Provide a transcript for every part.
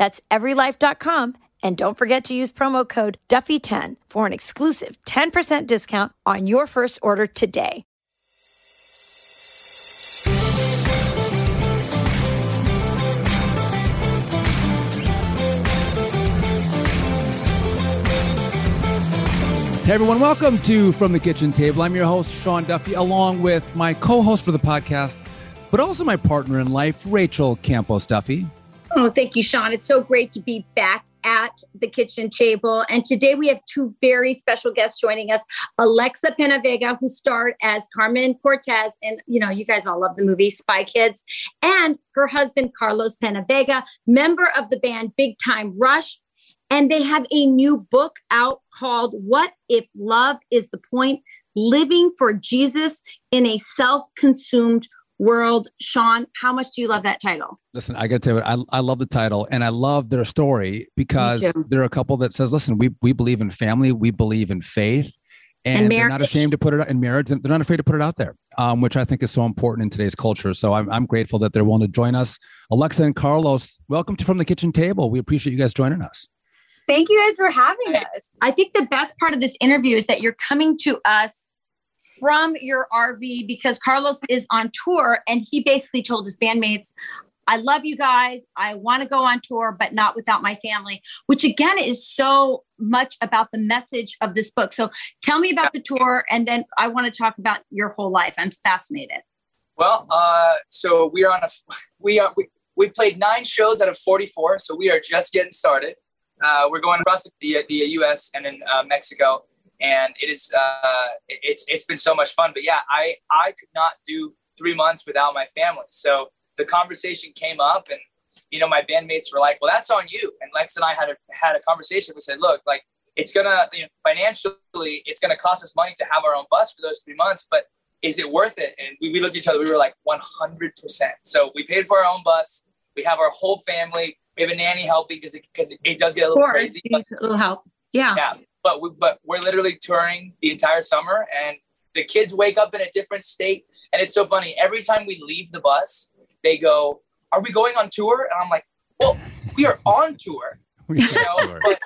That's everylife.com. And don't forget to use promo code Duffy10 for an exclusive 10% discount on your first order today. Hey everyone, welcome to From the Kitchen Table. I'm your host, Sean Duffy, along with my co host for the podcast, but also my partner in life, Rachel Campos Duffy. Oh, thank you, Sean. It's so great to be back at the kitchen table. And today we have two very special guests joining us Alexa Penavega, who starred as Carmen Cortez. And, you know, you guys all love the movie Spy Kids, and her husband, Carlos Penavega, member of the band Big Time Rush and they have a new book out called What If Love is the Point? Living for Jesus in a Self Consumed World. Sean, how much do you love that title? Listen, I got to tell you, I, I love the title and I love their story because there are a couple that says, listen, we, we believe in family, we believe in faith. And, and they're not ashamed to put it out in marriage. They're not afraid to put it out there, um, which I think is so important in today's culture. So I'm, I'm grateful that they're willing to join us. Alexa and Carlos, welcome to From the Kitchen Table. We appreciate you guys joining us. Thank you guys for having us. I think the best part of this interview is that you're coming to us from your RV because Carlos is on tour and he basically told his bandmates, I love you guys. I want to go on tour, but not without my family, which again is so much about the message of this book. So tell me about the tour and then I want to talk about your whole life. I'm fascinated. Well, uh, so we are on a, we are, we, we played nine shows out of 44. So we are just getting started. Uh, we're going across the, the U.S. and in uh, Mexico, and it is uh, it's it's been so much fun. But yeah, I I could not do three months without my family. So the conversation came up, and you know my bandmates were like, "Well, that's on you." And Lex and I had a had a conversation. We said, "Look, like it's gonna you know, financially, it's gonna cost us money to have our own bus for those three months, but." Is it worth it? And we, we looked at each other. We were like 100%. So we paid for our own bus. We have our whole family we have a nanny helping because it, because it, does get a little crazy. But, a little help. Yeah. Yeah. But we, but we're literally touring the entire summer and the kids wake up in a different state. And it's so funny. Every time we leave the bus, they go, are we going on tour? And I'm like, well, we are on tour. you know? but,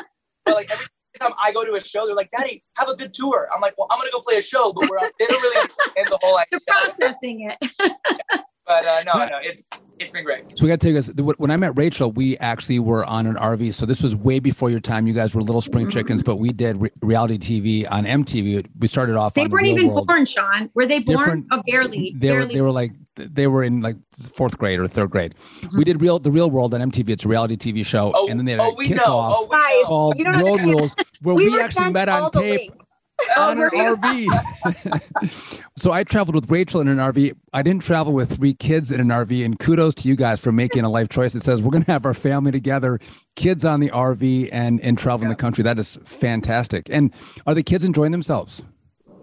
but like every time I go to a show, they're like, Daddy, have a good tour. I'm like, well, I'm gonna go play a show, but we're they don't really understand the whole idea. You're processing it. yeah but uh, no, no, it's it's been great. So we got to take us. When I met Rachel, we actually were on an RV. So this was way before your time. You guys were little spring mm-hmm. chickens, but we did re- reality TV on MTV. We started off. They weren't even world. born, Sean. Were they born? Different, oh, barely. They barely. were. They were like they were in like fourth grade or third grade. Mm-hmm. We did real the real world on MTV. It's a reality TV show, oh, and then they had oh, a kickoff oh, called Road Rules, where we, we actually met on tape. Link Oh, on an RV. so I traveled with Rachel in an RV. I didn't travel with three kids in an RV. And kudos to you guys for making a life choice that says we're going to have our family together, kids on the RV, and and travel yeah. the country. That is fantastic. And are the kids enjoying themselves?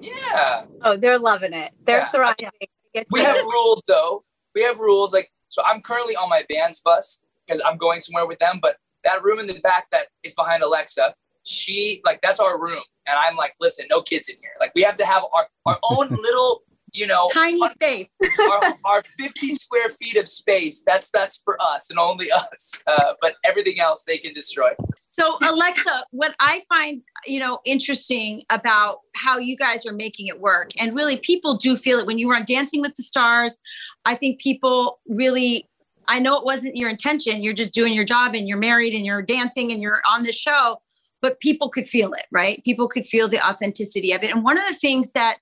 Yeah. Oh, they're loving it. They're yeah. thriving. We have rules though. We have rules like so. I'm currently on my band's bus because I'm going somewhere with them. But that room in the back that is behind Alexa, she like that's our room and I'm like, listen, no kids in here. Like we have to have our, our own little, you know, tiny space. our, our 50 square feet of space. That's that's for us and only us. Uh, but everything else they can destroy. So Alexa, what I find, you know, interesting about how you guys are making it work, and really people do feel it when you were on Dancing with the Stars. I think people really I know it wasn't your intention. You're just doing your job and you're married and you're dancing and you're on the show but people could feel it, right? People could feel the authenticity of it. And one of the things that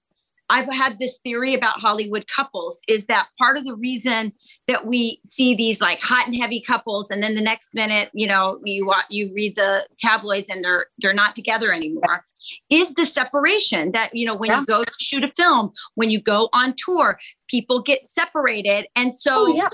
I've had this theory about Hollywood couples is that part of the reason that we see these like hot and heavy couples, and then the next minute, you know, you you read the tabloids and they're they're not together anymore, is the separation that you know when yeah. you go to shoot a film, when you go on tour, people get separated, and so oh, yeah.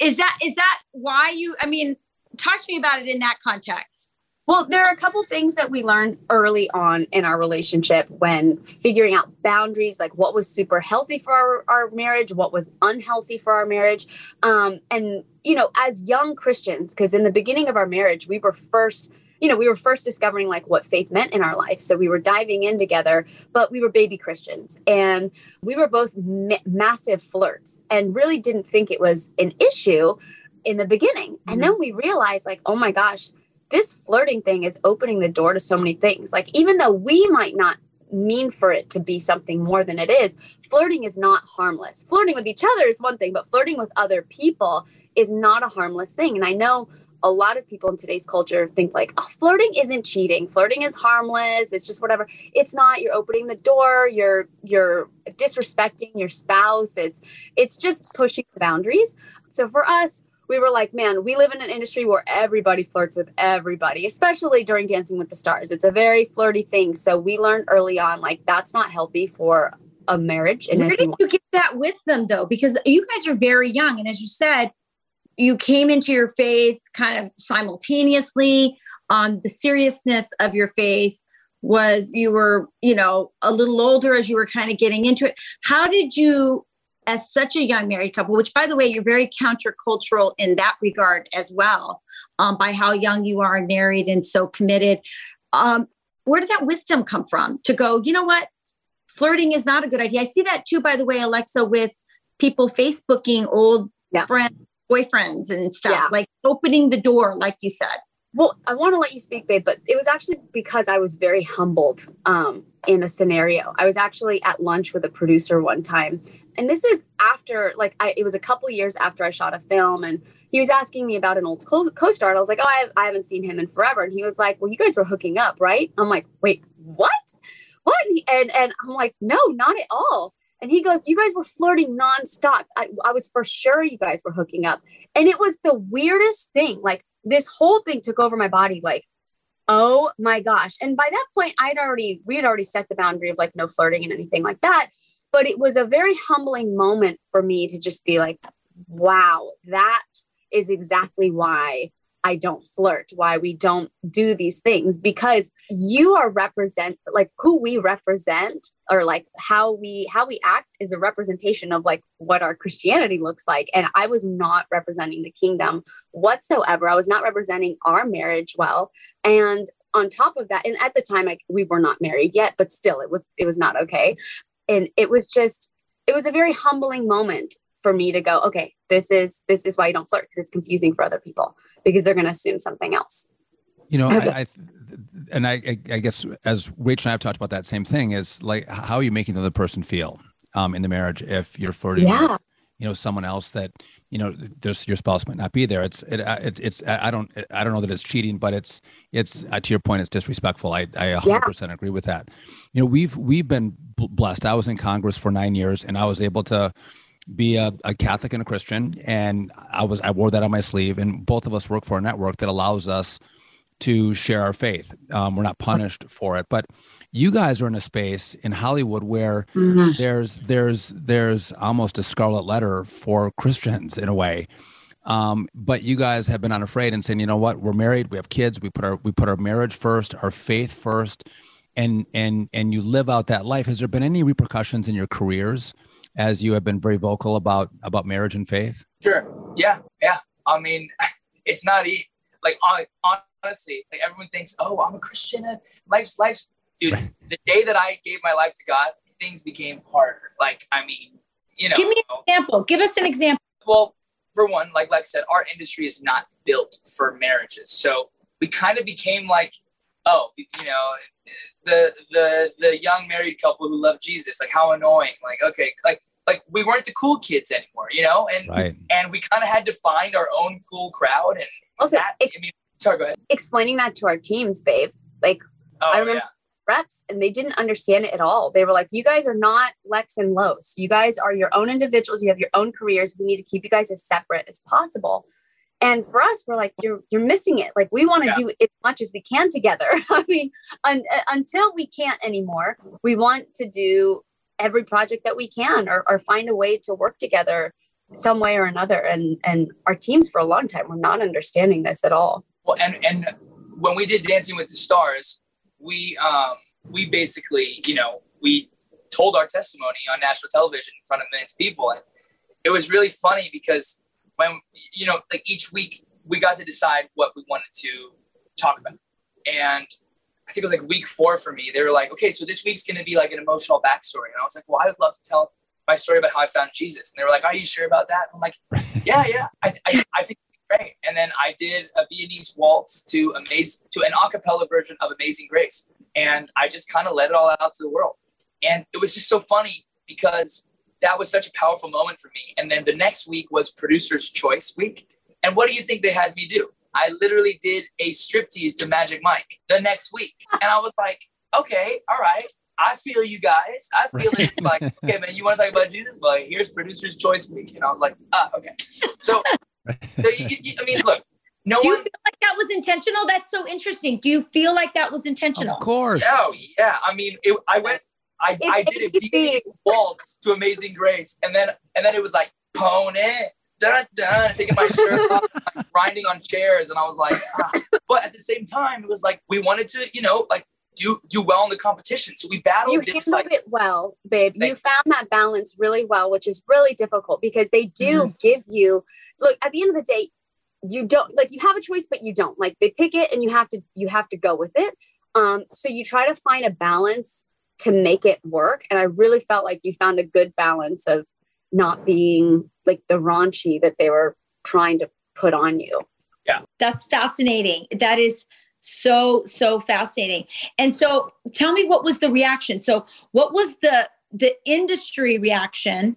is that is that why you? I mean, talk to me about it in that context. Well, there are a couple things that we learned early on in our relationship when figuring out boundaries, like what was super healthy for our, our marriage, what was unhealthy for our marriage. Um, and, you know, as young Christians, because in the beginning of our marriage, we were first you know, we were first discovering like what faith meant in our life. So we were diving in together, but we were baby Christians and we were both ma- massive flirts and really didn't think it was an issue in the beginning. And mm-hmm. then we realized like, oh my gosh, this flirting thing is opening the door to so many things. Like, even though we might not mean for it to be something more than it is, flirting is not harmless. Flirting with each other is one thing, but flirting with other people is not a harmless thing. And I know a lot of people in today's culture think like oh, flirting isn't cheating. Flirting is harmless. It's just whatever. It's not. You're opening the door. You're you're disrespecting your spouse. It's it's just pushing the boundaries. So for us we were like, man, we live in an industry where everybody flirts with everybody, especially during Dancing with the Stars. It's a very flirty thing. So we learned early on, like, that's not healthy for a marriage. And where did you, you get that with them though? Because you guys are very young. And as you said, you came into your faith kind of simultaneously. Um, the seriousness of your faith was you were, you know, a little older as you were kind of getting into it. How did you as such a young married couple, which by the way, you're very countercultural in that regard as well, um, by how young you are married and so committed. Um, where did that wisdom come from to go, you know what? Flirting is not a good idea. I see that too, by the way, Alexa, with people Facebooking old yeah. friends, boyfriends and stuff, yeah. like opening the door, like you said. Well, I want to let you speak, babe, but it was actually because I was very humbled um, in a scenario. I was actually at lunch with a producer one time, and this is after, like, I, it was a couple years after I shot a film, and he was asking me about an old co star. And I was like, oh, I, I haven't seen him in forever. And he was like, well, you guys were hooking up, right? I'm like, wait, what? What? And, and I'm like, no, not at all. And he goes, You guys were flirting nonstop. I, I was for sure you guys were hooking up. And it was the weirdest thing. Like, this whole thing took over my body like oh my gosh and by that point i'd already we had already set the boundary of like no flirting and anything like that but it was a very humbling moment for me to just be like wow that is exactly why I don't flirt, why we don't do these things, because you are represent like who we represent or like how we how we act is a representation of like what our Christianity looks like. And I was not representing the kingdom whatsoever. I was not representing our marriage well. And on top of that, and at the time I, we were not married yet, but still it was it was not okay. And it was just it was a very humbling moment for me to go, okay, this is this is why you don't flirt because it's confusing for other people because they're going to assume something else. You know, I, I, and I, I guess as Rachel and I have talked about that same thing is like, how are you making the other person feel um, in the marriage if you're flirting yeah. You know, someone else that, you know, there's your spouse might not be there. It's, it, uh, it it's, I don't, I don't know that it's cheating, but it's, it's uh, to your point, it's disrespectful. I, I 100% yeah. agree with that. You know, we've, we've been blessed. I was in Congress for nine years and I was able to, be a, a, Catholic and a Christian, and I was I wore that on my sleeve. And both of us work for a network that allows us to share our faith. Um, we're not punished for it, but you guys are in a space in Hollywood where mm-hmm. there's there's there's almost a scarlet letter for Christians in a way. Um, but you guys have been unafraid and saying, you know what, we're married, we have kids, we put our we put our marriage first, our faith first, and and and you live out that life. Has there been any repercussions in your careers? as you have been very vocal about about marriage and faith? Sure. Yeah. Yeah. I mean, it's not easy. Like honestly, like everyone thinks, oh, I'm a Christian. and Life's life's dude. Right. The day that I gave my life to God, things became harder. Like I mean, you know. Give me an example. Give us an example. Well, for one, like Lex said, our industry is not built for marriages, so we kind of became like oh, you know, the the the young married couple who love Jesus, like how annoying. Like, okay, like like we weren't the cool kids anymore, you know, and right. and we kind of had to find our own cool crowd. And also, that, I mean, sorry, go ahead. Explaining that to our teams, babe. Like oh, I remember yeah. reps and they didn't understand it at all. They were like, you guys are not Lex and Los. You guys are your own individuals. You have your own careers. We need to keep you guys as separate as possible. And for us, we're like, you're you're missing it. Like we want to yeah. do as much as we can together. I mean, un- uh, until we can't anymore, we want to do every project that we can or, or find a way to work together some way or another. And and our teams for a long time were not understanding this at all. Well, and and when we did Dancing with the Stars, we um we basically, you know, we told our testimony on national television in front of millions of people. And it was really funny because when you know like each week we got to decide what we wanted to talk about and i think it was like week four for me they were like okay so this week's going to be like an emotional backstory and i was like well i would love to tell my story about how i found jesus and they were like are you sure about that i'm like yeah yeah i, I, I think great and then i did a viennese waltz to amazing to an acapella version of amazing grace and i just kind of let it all out to the world and it was just so funny because that was such a powerful moment for me. And then the next week was producer's choice week. And what do you think they had me do? I literally did a striptease to Magic Mike the next week. And I was like, okay, all right. I feel you guys. I feel it. It's like, okay, man, you want to talk about Jesus? Well, here's producer's choice week. And I was like, ah, okay. So, so you, you, I mean, look, no Do you one, feel like that was intentional? That's so interesting. Do you feel like that was intentional? Of course. Oh, yeah. I mean, it, I went I, I did a Viennese waltz to Amazing Grace, and then and then it was like pony, dun dun, taking my shirt off, grinding on chairs, and I was like, ah. but at the same time, it was like we wanted to, you know, like do do well in the competition. So we battled. You this, handled like, it well, babe. You found that balance really well, which is really difficult because they do mm-hmm. give you. Look, at the end of the day, you don't like you have a choice, but you don't. Like they pick it, and you have to you have to go with it. Um, so you try to find a balance to make it work. And I really felt like you found a good balance of not being like the raunchy that they were trying to put on you. Yeah. That's fascinating. That is so so fascinating. And so tell me what was the reaction? So what was the the industry reaction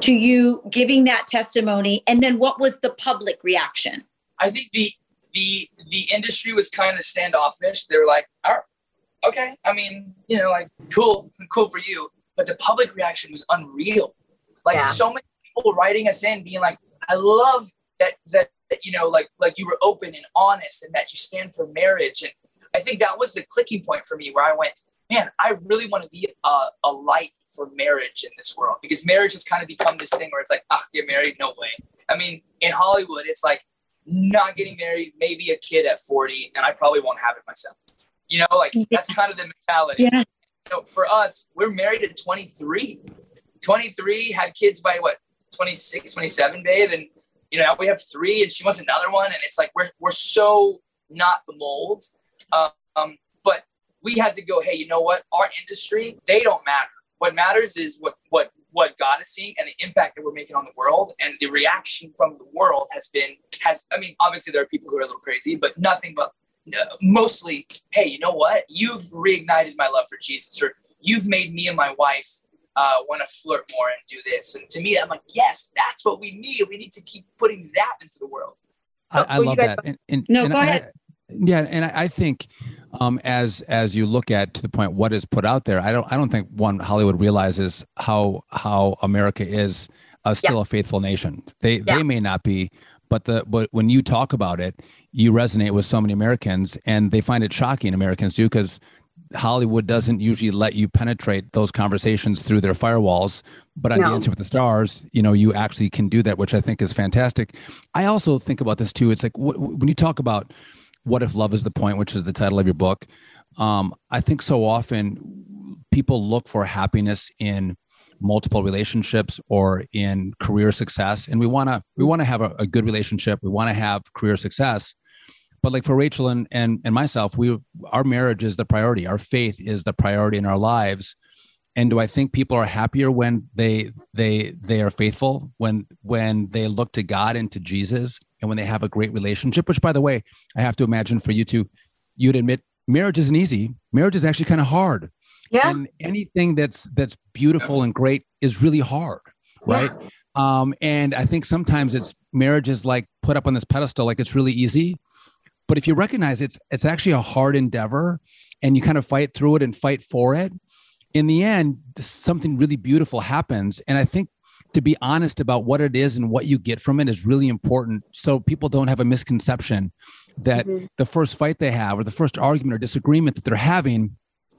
to you giving that testimony and then what was the public reaction? I think the the the industry was kind of standoffish. They were like, "All right, okay, I mean, you know, like cool, cool for you. But the public reaction was unreal. Like yeah. so many people writing us in, being like, I love that that, that you know, like like you were open and honest and that you stand for marriage. And I think that was the clicking point for me where I went, man, I really want to be a, a light for marriage in this world because marriage has kind of become this thing where it's like, ah, get married, no way. I mean, in Hollywood, it's like not getting married, maybe a kid at 40, and I probably won't have it myself. You know, like that's kind of the mentality. Yeah. You know, for us, we're married at 23. 23, had kids by what, 26, 27, babe. And, you know, we have three and she wants another one. And it's like, we're, we're so not the mold. Um, but we had to go, hey, you know what? Our industry, they don't matter. What matters is what, what, what God is seeing and the impact that we're making on the world. And the reaction from the world has been, has, I mean, obviously there are people who are a little crazy, but nothing but mostly, hey, you know what? You've reignited my love for Jesus, or you've made me and my wife uh, want to flirt more and do this. And to me, I'm like, yes, that's what we need. We need to keep putting that into the world. I, I love that. And, and, no, and go I, ahead. Yeah, and I, think um, as as you look at to the point what is put out there, I don't I don't think one Hollywood realizes how how America is uh, still yeah. a faithful nation. They yeah. they may not be, but the but when you talk about it, you resonate with so many Americans, and they find it shocking. Americans do because Hollywood doesn't usually let you penetrate those conversations through their firewalls. But on no. Dancing with the Stars, you know, you actually can do that, which I think is fantastic. I also think about this too. It's like when you talk about what if love is the point, which is the title of your book. Um, I think so often people look for happiness in multiple relationships or in career success and we want to we want to have a, a, good relationship we want to have career success but like for rachel and, and and myself we our marriage is the priority our faith is the priority in our lives and do i think people are happier when they they they are faithful when when they look to god and to jesus and when they have a great relationship which by the way i have to imagine for you two, you'd admit marriage isn't easy marriage is actually kind of hard yeah. And anything that's that's beautiful and great is really hard, right? Yeah. Um, and I think sometimes it's marriage is like put up on this pedestal, like it's really easy. But if you recognize it's it's actually a hard endeavor and you kind of fight through it and fight for it in the end something really beautiful happens and i think to be honest about what it is and what you get from it is really important so people don't have a misconception that mm-hmm. the first fight they have or the first argument or disagreement that they're having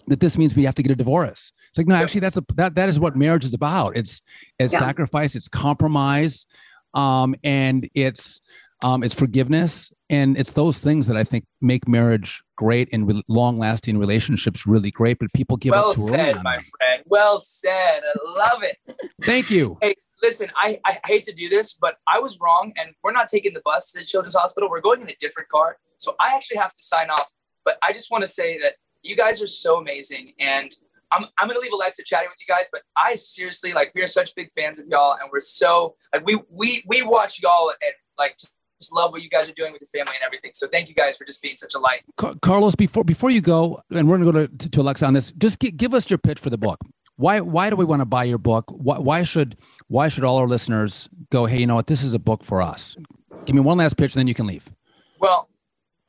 that this means we have to get a divorce it's like no actually that's a, that that is what marriage is about it's it's yeah. sacrifice it's compromise um, and it's um, it's forgiveness and it's those things that i think make marriage great and re- long lasting relationships really great but people give well up too said my friend. Well said. I love it. Thank you. Hey listen I, I hate to do this but i was wrong and we're not taking the bus to the children's hospital. We're going in a different car. So i actually have to sign off but i just want to say that you guys are so amazing and I'm, I'm gonna leave Alexa chatting with you guys, but I seriously like we are such big fans of y'all, and we're so like we we we watch y'all and like just love what you guys are doing with your family and everything. So thank you guys for just being such a light. Carlos, before before you go, and we're gonna go to, to, Alexa on this. Just g- give us your pitch for the book. Why why do we want to buy your book? Why, why should why should all our listeners go? Hey, you know what? This is a book for us. Give me one last pitch, and then you can leave. Well,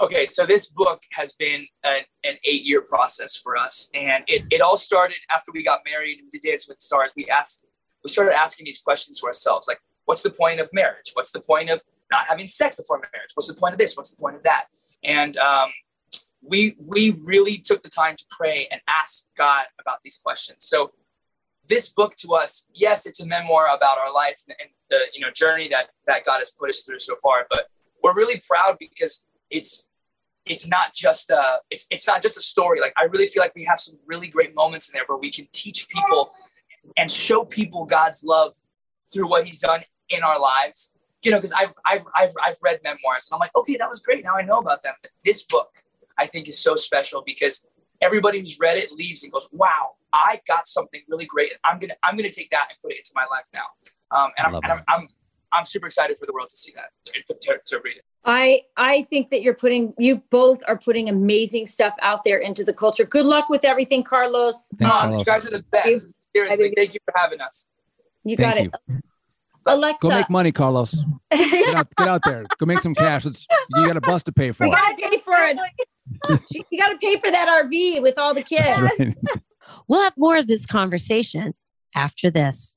okay. So this book has been an, an eight year process for us, and it it all started after we got married and did Dance with Stars. We asked we started asking these questions to ourselves, like, what's the point of marriage? What's the point of not having sex before marriage? What's the point of this? What's the point of that? And um, we we really took the time to pray and ask God about these questions. So this book to us, yes, it's a memoir about our life and the you know journey that that God has put us through so far. But we're really proud because it's it's not just a it's, it's not just a story. Like I really feel like we have some really great moments in there where we can teach people and show people God's love through what He's done in our lives you know, because I've, I've, I've, I've read memoirs and I'm like, okay, that was great. Now I know about them. But this book, I think, is so special because everybody who's read it leaves and goes, wow, I got something really great. And I'm going to, I'm going to take that and put it into my life now. Um, and, I'm, and I'm, I'm, I'm, super excited for the world to see that, to, to read it. I I think that you're putting you both are putting amazing stuff out there into the culture. Good luck with everything, Carlos. Thanks, um, Carlos. You guys are the best. Seriously, thank you for having us. You got Thank it. You. Alexa. Go make money, Carlos. Get out, get out there. Go make some cash. It's, you got a bus to pay for. We got to pay for it. you got to pay for that RV with all the kids. Right. we'll have more of this conversation after this.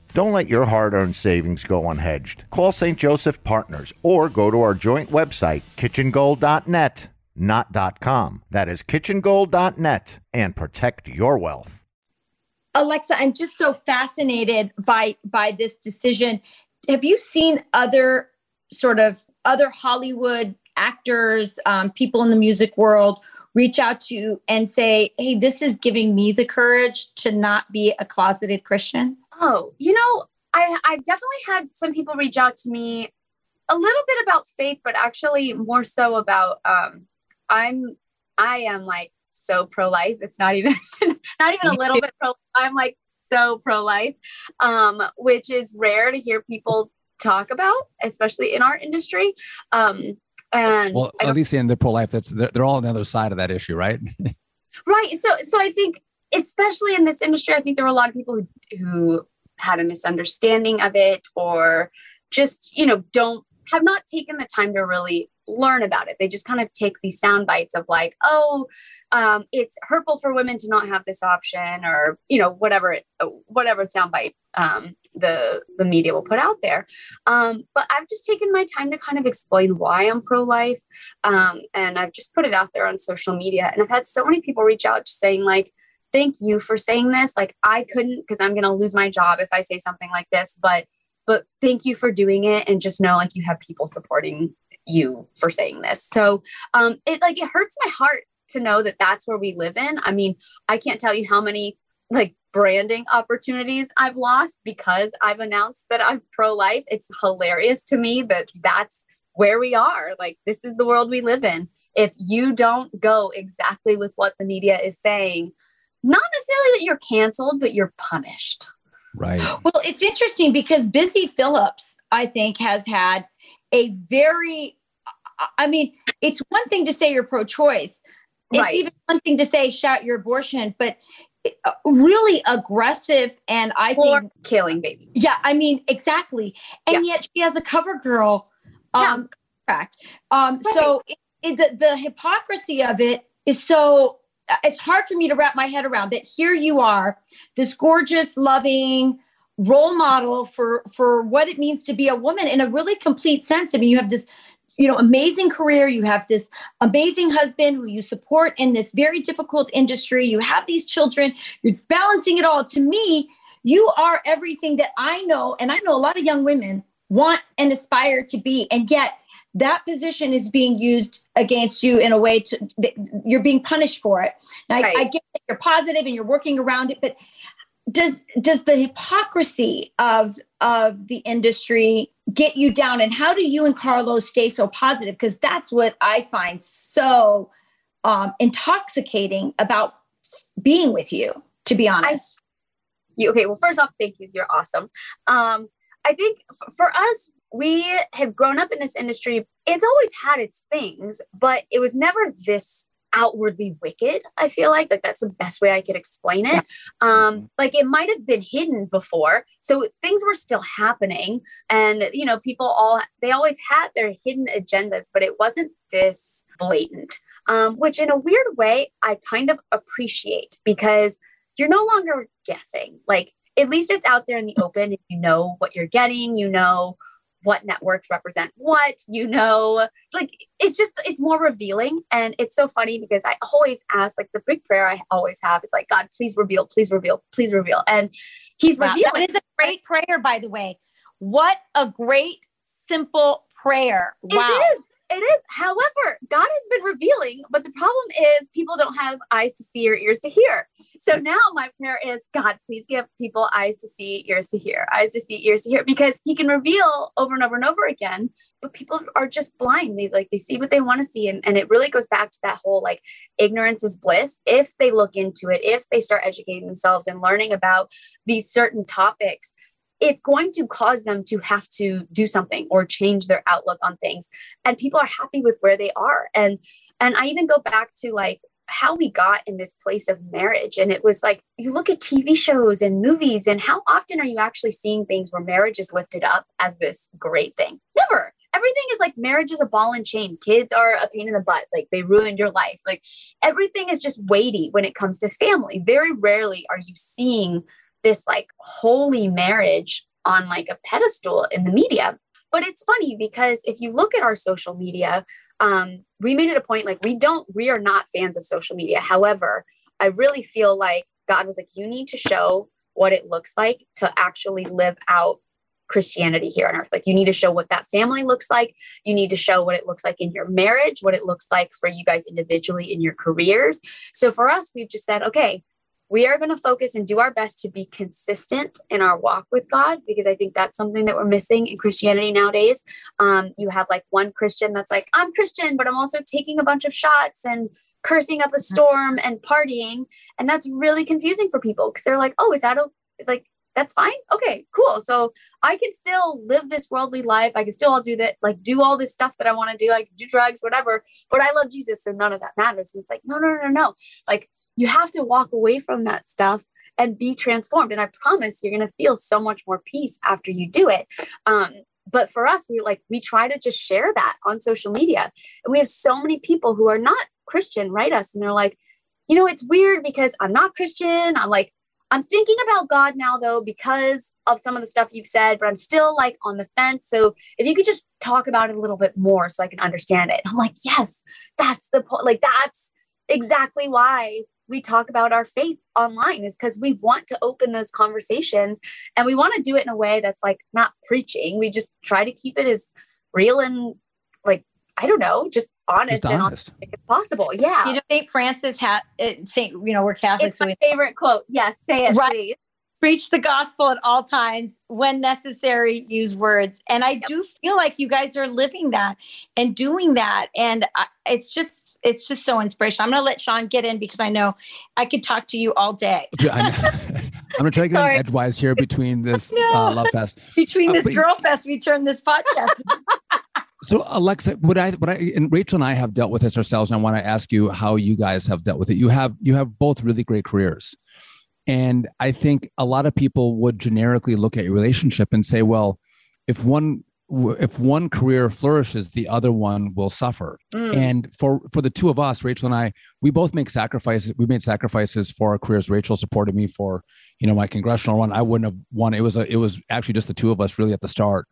Don't let your hard earned savings go unhedged. Call St. Joseph Partners or go to our joint website, kitchengold.net, not .com. That is kitchengold.net and protect your wealth. Alexa, I'm just so fascinated by by this decision. Have you seen other sort of other Hollywood actors, um, people in the music world reach out to you and say, "Hey, this is giving me the courage to not be a closeted Christian"? Oh, you know, I I've definitely had some people reach out to me a little bit about faith, but actually more so about um I'm I am like so pro life. It's not even not even a little bit pro I'm like so pro life. Um, which is rare to hear people talk about, especially in our industry. Um and well, at least in the pro life, that's they're, they're all on the other side of that issue, right? right. So so I think especially in this industry, I think there were a lot of people who, who had a misunderstanding of it or just, you know, don't have not taken the time to really learn about it. They just kind of take these sound bites of like, oh, um, it's hurtful for women to not have this option, or you know, whatever, whatever sound bite um, the the media will put out there. Um, but I've just taken my time to kind of explain why I'm pro life, um, and I've just put it out there on social media. And I've had so many people reach out saying like, thank you for saying this. Like I couldn't because I'm gonna lose my job if I say something like this, but but thank you for doing it and just know like you have people supporting you for saying this. So um it like it hurts my heart to know that that's where we live in. I mean, I can't tell you how many like branding opportunities I've lost because I've announced that I'm pro life. It's hilarious to me that that's where we are. Like, this is the world we live in. If you don't go exactly with what the media is saying, not necessarily that you're canceled, but you're punished. Right. Well, it's interesting because Busy Phillips, I think, has had a very, I mean, it's one thing to say you're pro choice. It's right. even one thing to say shout your abortion, but uh, really aggressive and I think killing baby. Yeah, I mean, exactly. And yeah. yet she has a cover girl um yeah. contract. Um right. so it, it, the the hypocrisy of it is so it's hard for me to wrap my head around that here you are this gorgeous loving role model for for what it means to be a woman in a really complete sense. I mean you have this you know amazing career. You have this amazing husband who you support in this very difficult industry. You have these children. You're balancing it all. To me you are everything that i know and i know a lot of young women want and aspire to be. And yet that position is being used against you in a way to you're being punished for it. Right. I, I get that you're positive and you're working around it but does does the hypocrisy of of the industry get you down? And how do you and carlos stay so positive? Because that's what i find so um, intoxicating about being with you to be honest. I, you, okay well first off thank you. You're awesome. Um, i think for us we have grown up in this industry. It's always had its things but it was never this outwardly wicked i feel like like that's the best way i could explain it. Um mm-hmm. like it might have been hidden before so things were still happening and you know people all they always had their hidden agendas but it wasn't this blatant um which in a weird way i kind of appreciate because you're no longer guessing. Like at least it's out there in the open you know what you're getting you know what networks represent what, you know, like it's just, it's more revealing. And it's so funny because I always ask, like, the big prayer I always have is like, God, please reveal, please reveal, please reveal. And He's wow, revealing. That is a great prayer, by the way. What a great, simple prayer. Wow. It is it is. However, God has been revealing, but the problem is people don't have eyes to see or ears to hear. So mm. now my prayer is God, please give people eyes to see, ears to hear, eyes to see, ears to hear, because He can reveal over and over and over again, but people are just blind. They like they see what they want to see. And, and it really goes back to that whole like ignorance is bliss. If they look into it, if they start educating themselves and learning about these certain topics, it's going to cause them to have to do something or change their outlook on things. And people are happy with where they are. And and i even go back to like how we got in this place of marriage. And it was like you look at tv shows and movies and how often are you actually seeing things where marriage is lifted up as this great thing? Never. Everything is like marriage is a ball and chain. Kids are a pain in the butt. Like they ruined your life. Like everything is just weighty when it comes to family. Very rarely are you seeing this like holy marriage on like a pedestal in the media. But it's funny because if you look at our social media, um, we made it a point like we don't, we are not fans of social media. However, I really feel like God was like, you need to show what it looks like to actually live out Christianity here on earth. Like you need to show what that family looks like. You need to show what it looks like in your marriage, what it looks like for you guys individually in your careers. So for us, we've just said, okay, we are going to focus and do our best to be consistent in our walk with God because I think that's something that we're missing in Christianity nowadays. Um, you have like one Christian that's like, I'm Christian, but I'm also taking a bunch of shots and cursing up a storm and partying. And that's really confusing for people because they're like, oh, is that, a-? it's like, that's fine. Okay, cool. So I can still live this worldly life. I can still all do that, like do all this stuff that I want to do. I can do drugs, whatever. But I love Jesus, so none of that matters. And it's like, no, no, no, no. Like you have to walk away from that stuff and be transformed. And I promise you're gonna feel so much more peace after you do it. Um, but for us, we like we try to just share that on social media. And we have so many people who are not Christian write us and they're like, you know, it's weird because I'm not Christian. I'm like, I'm thinking about God now though because of some of the stuff you've said, but I'm still like on the fence. So if you could just talk about it a little bit more so I can understand it. I'm like, yes, that's the point. Like that's exactly why we talk about our faith online is because we want to open those conversations and we want to do it in a way that's like not preaching. We just try to keep it as real and like I don't know, just honest, just honest. and honest if possible. Yeah. You know, St. Francis had St. You know, we're Catholics. It's my so favorite quote. Yes, say it, right. please preach the gospel at all times when necessary use words and i yep. do feel like you guys are living that and doing that and I, it's just it's just so inspirational i'm going to let sean get in because i know i could talk to you all day i'm going to try to get edgewise here between this uh, love fest between uh, this girl fest we turn this podcast So Alexa, what I what I and Rachel and I have dealt with this ourselves, and I want to ask you how you guys have dealt with it. You have you have both really great careers. And I think a lot of people would generically look at your relationship and say, well, if one if one career flourishes, the other one will suffer. Mm. And for for the two of us, Rachel and I, we both make sacrifices. We made sacrifices for our careers. Rachel supported me for, you know, my congressional run. I wouldn't have won. It was a, it was actually just the two of us really at the start.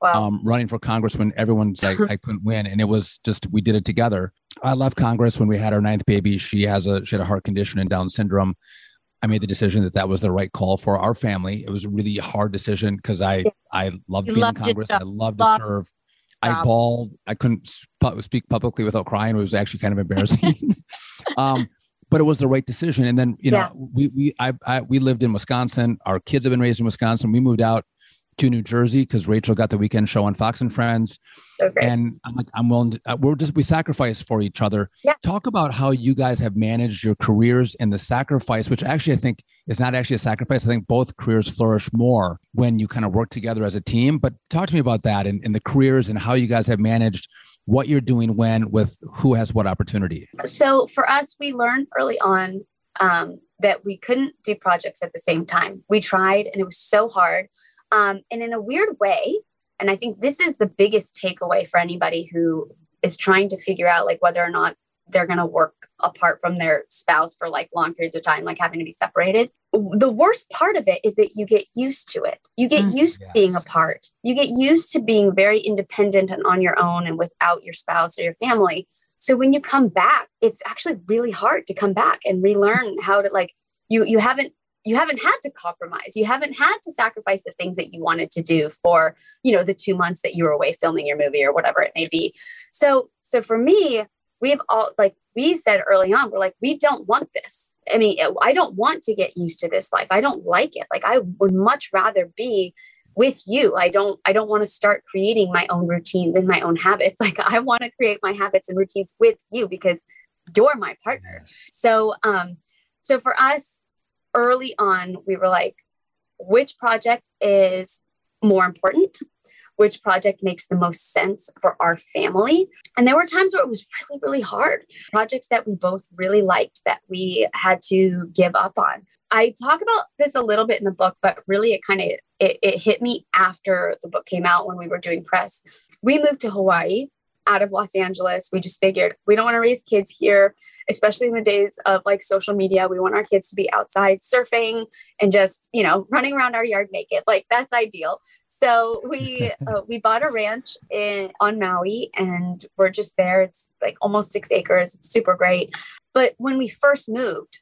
Wow. Um, running for Congress when everyone's like I couldn't win, and it was just we did it together. I left Congress when we had our ninth baby. She has a she had a heart condition and Down syndrome. I made the decision that that was the right call for our family. It was a really hard decision because I I loved you being loved in Congress. I loved to serve. I bawled. I couldn't speak publicly without crying. It was actually kind of embarrassing. um, but it was the right decision. And then you know yeah. we we I, I we lived in Wisconsin. Our kids have been raised in Wisconsin. We moved out to New Jersey because Rachel got the weekend show on Fox and Friends. Okay. And I'm like, I'm willing to, uh, we're just, we sacrifice for each other. Yeah. Talk about how you guys have managed your careers and the sacrifice, which actually I think is not actually a sacrifice. I think both careers flourish more when you kind of work together as a team. But talk to me about that and, and the careers and how you guys have managed what you're doing when with who has what opportunity. So for us, we learned early on um, that we couldn't do projects at the same time. We tried and it was so hard. Um, and in a weird way, and I think this is the biggest takeaway for anybody who is trying to figure out like whether or not they're going to work apart from their spouse for like long periods of time, like having to be separated. The worst part of it is that you get used to it. You get mm, used yes. to being apart. You get used to being very independent and on your own and without your spouse or your family. So when you come back, it's actually really hard to come back and relearn how to like you you haven't you haven't had to compromise. You haven't had to sacrifice the things that you wanted to do for you know the two months that you were away filming your movie or whatever it may be. So so for me we've all like we said early on we're like we don't want this. I mean i don't want to get used to this life. I don't like it. Like i would much rather be with you. I don't i don't want to start creating my own routines and my own habits. Like i want to create my habits and routines with you because you're my partner. So um so for us early on, we were like, which project is more important? Which project makes the most sense for our family? And there were times where it was really, really hard. Projects that we both really liked that we had to give up on. I talk about this a little bit in the book, but really it kind of it, it hit me after the book came out when we were doing press. We moved to Hawaii out of Los Angeles. We just figured we don't want to raise kids here, especially in the days of like social media. We want our kids to be outside surfing and just, you know, running around our yard naked. Like that's ideal. So we uh, we bought a ranch in on Maui and we're just there. It's like almost 6 acres. It's super great. But when we first moved,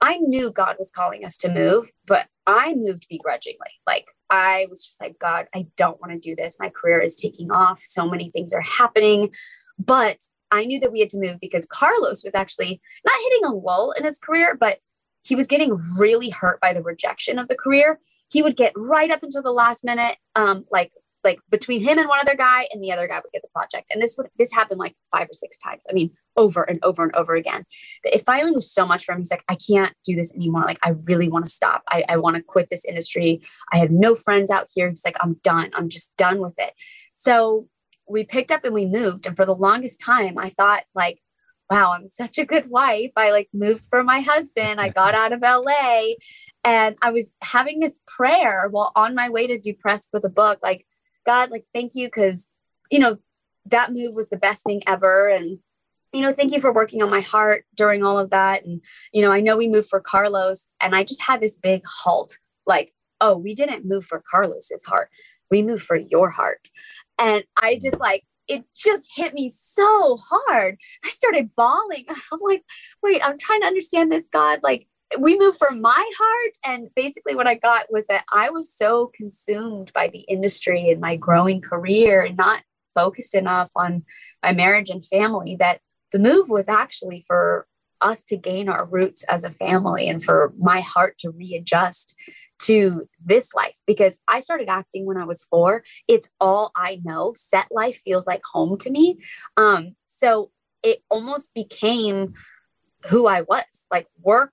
I knew God was calling us to move, but I moved begrudgingly. Like I was just like, God, I don't want to do this. My career is taking off. So many things are happening. But I knew that we had to move because Carlos was actually not hitting a lull in his career, but he was getting really hurt by the rejection of the career. He would get right up until the last minute, um, like like between him and one other guy and the other guy would get the project. And this would this happened like five or six times. I mean over and over and over again. It finally was so much for him he's like i can't do this anymore. Like i really want to stop. I, I want to quit this industry. I have no friends out here. He's like i'm done. I'm just done with it. So we picked up and we moved. And for the longest time i thought like wow i'm such a good wife. I like moved for my husband. I got out of la and i was having this prayer while on my way to do press for the book like God, like, thank you because, you know, that move was the best thing ever. And, you know, thank you for working on my heart during all of that. And, you know, I know we moved for Carlos and I just had this big halt like, oh, we didn't move for Carlos's heart. We moved for your heart. And I just like it just hit me so hard. I started bawling. I'm like, wait, I'm trying to understand this, God. Like, we moved from my heart. And basically, what I got was that I was so consumed by the industry and my growing career and not focused enough on my marriage and family that the move was actually for us to gain our roots as a family and for my heart to readjust to this life because I started acting when I was four. It's all I know. Set life feels like home to me. Um, so it almost became who I was like work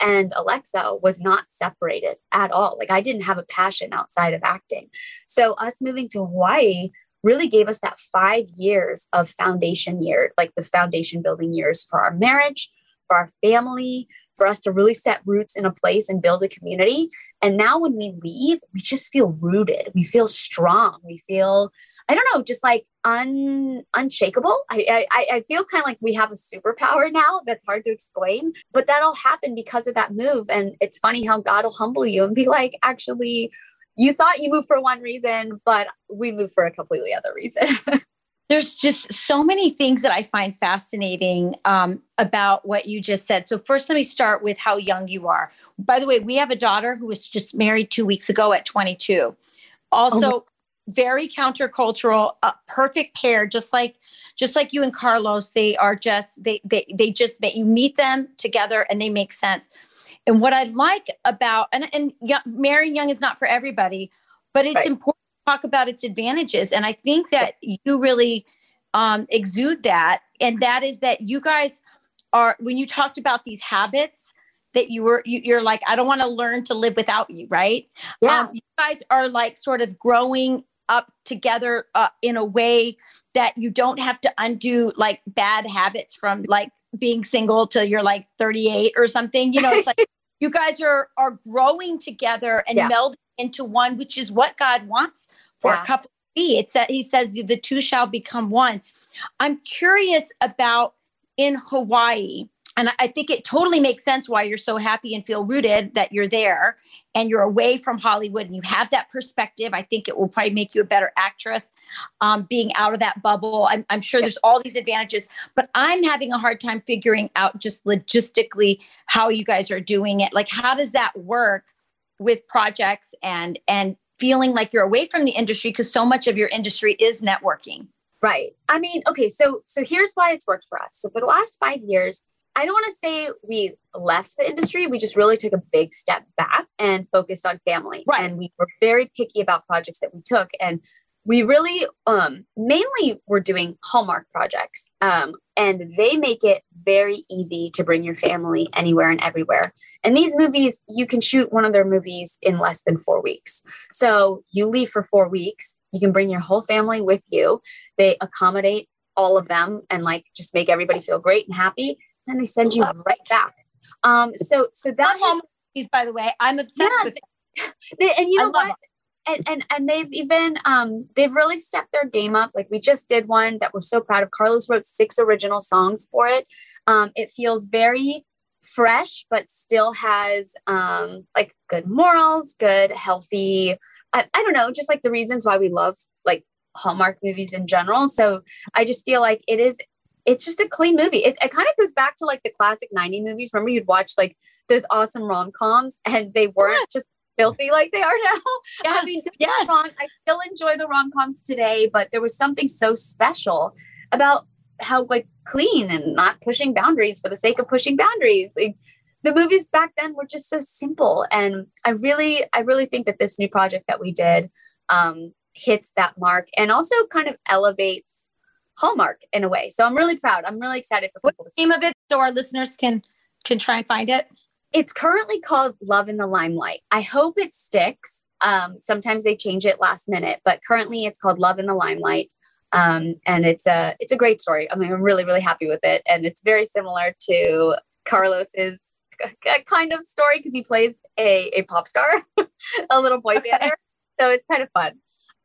and Alexa was not separated at all. Like I didn't have a passion outside of acting. So us moving to Hawaii really gave us that five years of foundation year, like the foundation building years for our marriage, for our family, for us to really set roots in a place and build a community. And now when we leave, we just feel rooted. We feel strong. We feel, I don't know, just like un unshakable. I I, I feel kind of like we have a superpower now that's hard to explain. But that all happened because of that move. And it's funny how God will humble you and be like, actually, you thought you moved for one reason, but we moved for a completely other reason. There's just so many things that I find fascinating um, about what you just said. So, first, let me start with how young you are. By the way, we have a daughter who was just married two weeks ago at 22. Also, oh. Very countercultural, a perfect pair, just like just like you and Carlos. They are just they they they just you meet them together and they make sense. And what I like about and and young, marrying young is not for everybody, but it's right. important to talk about its advantages. And I think that you really um, exude that. And that is that you guys are, when you talked about these habits, that you were you, are like i don't want to learn to live without you right yeah um, you guys are like sort of growing up together uh, in a way that you don't have to undo like bad habits from like being single till you're like 38 or something you know it's like you guys are are growing together and yeah. melding into one, which is what God wants for yeah. a couple to be. It's that He says the two shall become one. I'm curious about in Hawaii, and I think it totally makes sense why you're so happy and feel rooted that you're there and you're away from Hollywood and you have that perspective. I think it will probably make you a better actress um, being out of that bubble. I'm, I'm sure there's all these advantages, but I'm having a hard time figuring out just logistically how you guys are doing it. Like, how does that work with projects and and feeling like you're away from the industry because so much of your industry is networking right i mean okay so so here's why it's worked for us so for the last five years i don't want to say we left the industry we just really took a big step back and focused on family. Right. and we were very picky about projects that we took and we really um, mainly we're doing hallmark projects um, and they make it very easy to bring your family anywhere and everywhere. And these movies you can shoot one of their movies in less than four weeks. So you leave for four weeks you can bring your whole family with you. They accommodate all of them and like just make everybody feel great and happy and they send you right back. Um so so that home movies by the way. I'm obsessed yeah, with they, and you know what? and, and and they've even um they've really stepped their game up. Like we just did one that we're so proud of. Carlos wrote six original songs for it. Um it feels very fresh but still has um like good morals good healthy I, I don't know just like the reasons why we love like hallmark movies in general. So i just feel like it is it's just a clean movie. It, it kind of goes back to like the classic 90 movies. Remember, you'd watch like those awesome rom coms and they weren't just filthy like they are now. Yes, I mean, yes. Wrong, I still enjoy the rom coms today, but there was something so special about how like clean and not pushing boundaries for the sake of pushing boundaries. Like, the movies back then were just so simple, and I really, I really think that this new project that we did um, hits that mark and also kind of elevates Hallmark in a way. So I'm really proud. I'm really excited for people. What's the name of it so our listeners can can try and find it? It's currently called Love in the Limelight. I hope it sticks. Um, sometimes they change it last minute, but currently it's called Love in the Limelight. Um, and it's a it's a great story. I mean, I'm really really happy with it, and it's very similar to Carlos's kind of story because he plays a a pop star, a little boy okay. bander. So it's kind of fun.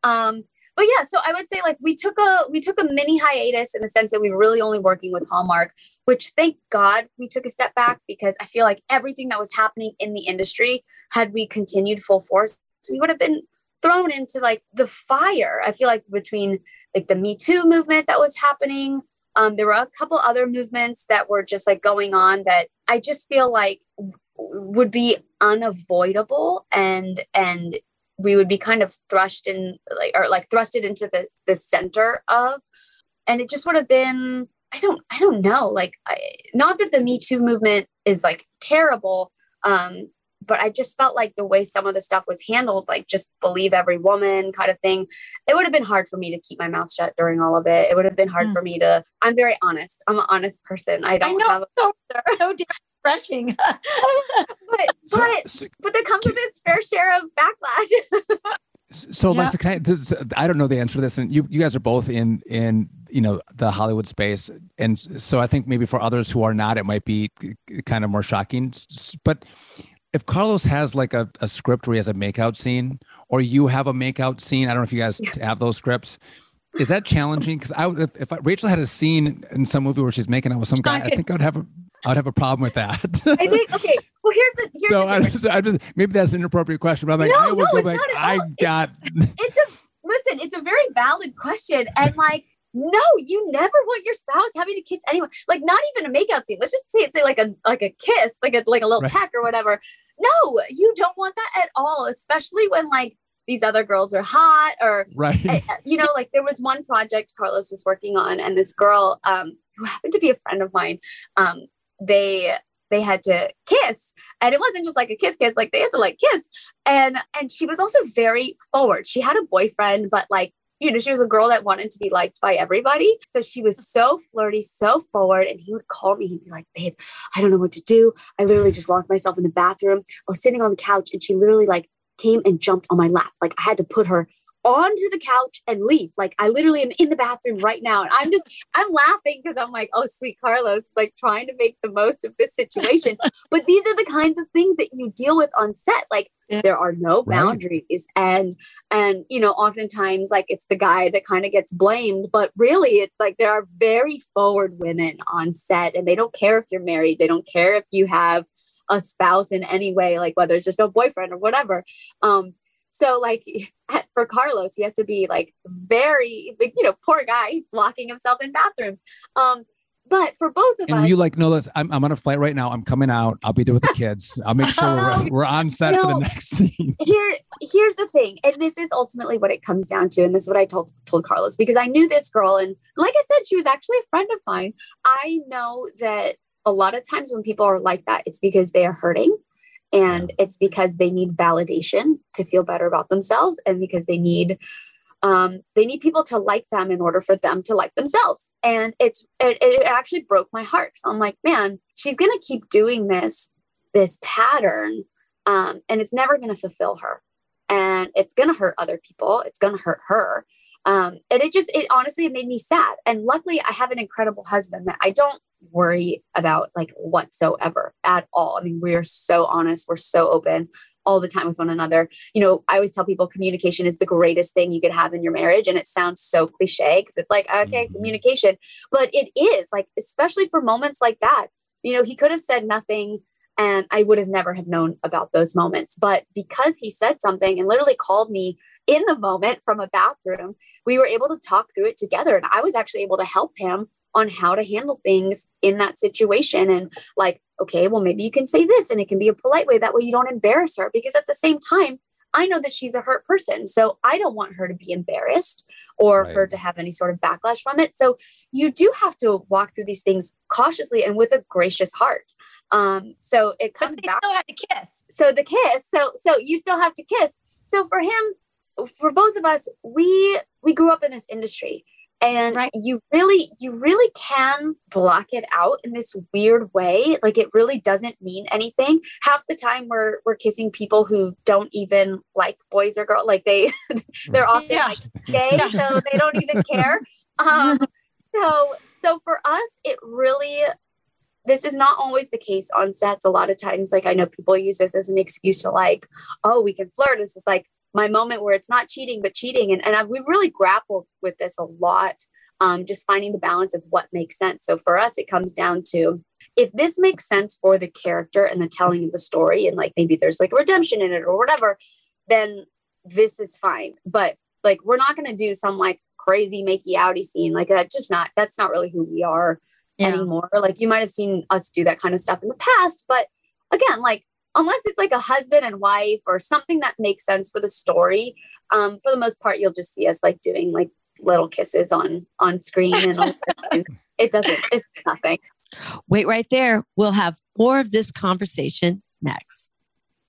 Um, but yeah, so I would say like we took a we took a mini hiatus in the sense that we were really only working with Hallmark, which thank God we took a step back because I feel like everything that was happening in the industry, had we continued full force, we would have been thrown into like the fire. I feel like between like the Me Too movement that was happening, um, there were a couple other movements that were just like going on that I just feel like would be unavoidable and and we would be kind of thrust in like or like thrusted into the the center of and it just would have been I don't I don't know like I, not that the Me Too movement is like terrible um but I just felt like the way some of the stuff was handled, like just believe every woman kind of thing, it would have been hard for me to keep my mouth shut during all of it. It would have been hard mm. for me to. I'm very honest. I'm an honest person. I don't I know, have so, so refreshing. but but so, but there comes with its fair share of backlash. so, yeah. Alexa, I, this, I don't know the answer to this, and you you guys are both in in you know the Hollywood space, and so I think maybe for others who are not, it might be kind of more shocking. But if Carlos has like a, a script where he has a makeout scene, or you have a makeout scene, I don't know if you guys have those scripts. Is that challenging? Because I, if, if Rachel had a scene in some movie where she's making out with some guy, I think I'd have a, I'd have a problem with that. I think okay. Well, here's the here's so the I, just, I just maybe that's an inappropriate question, but I'm like, no, I would no, like, I got. It's, it's a listen. It's a very valid question, and like no, you never want your spouse having to kiss anyone. Like not even a makeout scene. Let's just say it's like a like a kiss, like a like a little right. peck or whatever. No, you don't want that at all, especially when like these other girls are hot or right. Eh, eh, you know, like there was one project Carlos was working on, and this girl um who happened to be a friend of mine, um, they they had to kiss and it wasn't just like a kiss kiss like they had to like kiss and and she was also very forward she had a boyfriend but like you know, she was a girl that wanted to be liked by everybody. So she was so flirty, so forward. And he would call me, he'd be like, babe, I don't know what to do. I literally just locked myself in the bathroom. I was sitting on the couch and she literally like came and jumped on my lap. Like I had to put her onto the couch and leave. Like I literally am in the bathroom right now. And I'm just, I'm laughing because I'm like, oh, sweet Carlos, like trying to make the most of this situation. but these are the kinds of things that you deal with on set. Like yeah. there are no boundaries. Right. And, and, you know, oftentimes like it's the guy that kind of gets blamed, but really it's like there are very forward women on set and they don't care if you're married. They don't care if you have a spouse in any way, like whether it's just a boyfriend or whatever. Um, so like for Carlos, he has to be like very, like, you know, poor guy. He's locking himself in bathrooms. Um, but for both of and us, you like, no, let's, I'm, I'm on a flight right now. I'm coming out. I'll be there with the kids. I'll make sure we're, we're on set no, for the next scene. Here, here's the thing. And this is ultimately what it comes down to. And this is what I told, told Carlos, because I knew this girl. And like I said, she was actually a friend of mine. I know that a lot of times when people are like that, it's because they are hurting and it's because they need validation to feel better about themselves and because they need um, they need people to like them in order for them to like themselves. And it's it, it actually broke my heart. So i'm like man she's gonna keep doing this this pattern um, and it's never gonna fulfill her. And it's gonna hurt other people. It's gonna hurt her. Um, and it just it honestly it made me sad. And luckily i have an incredible husband that i don't worry about like whatsoever at all. I mean, we're so honest, we're so open all the time with one another. You know, I always tell people communication is the greatest thing you could have in your marriage. And it sounds so cliche because it's like, okay, mm-hmm. communication, but it is like, especially for moments like that. You know, he could have said nothing and I would have never have known about those moments. But because he said something and literally called me in the moment from a bathroom, we were able to talk through it together. And I was actually able to help him on how to handle things in that situation. And like okay well maybe you can say this and it can be a polite way. That way you don't embarrass her because at the same time i know that she's a hurt person. So i don't want her to be embarrassed or right. her to have any sort of backlash from it. So you do have to walk through these things cautiously and with a gracious heart. Um so it comes but they back still have to kiss. So the kiss so so you still have to kiss. So for him for both of us we we grew up in this industry and right. you really you really can block it out in this weird way like it really doesn't mean anything half the time we're we're kissing people who don't even like boys or girls like they they're often yeah. like gay yeah. so they don't even care um so so for us it really this is not always the case on sets a lot of times like i know people use this as an excuse to like oh we can flirt this is like my moment where it's not cheating but cheating and, and I've, we've really grappled with this a lot um, just finding the balance of what makes sense so for us it comes down to if this makes sense for the character and the telling of the story and like maybe there's like a redemption in it or whatever then this is fine. But like, we're not going to do some like crazy makey outy scene like that. Just not, that's not really who we are yeah. anymore. Like, you might have seen us do that kind of stuff in the past. But again, like, unless it's like a husband and wife or something that makes sense for the story, um, for the most part, you'll just see us like doing like little kisses on on screen and it doesn't it's nothing. Wait right there. We'll have more of this conversation next.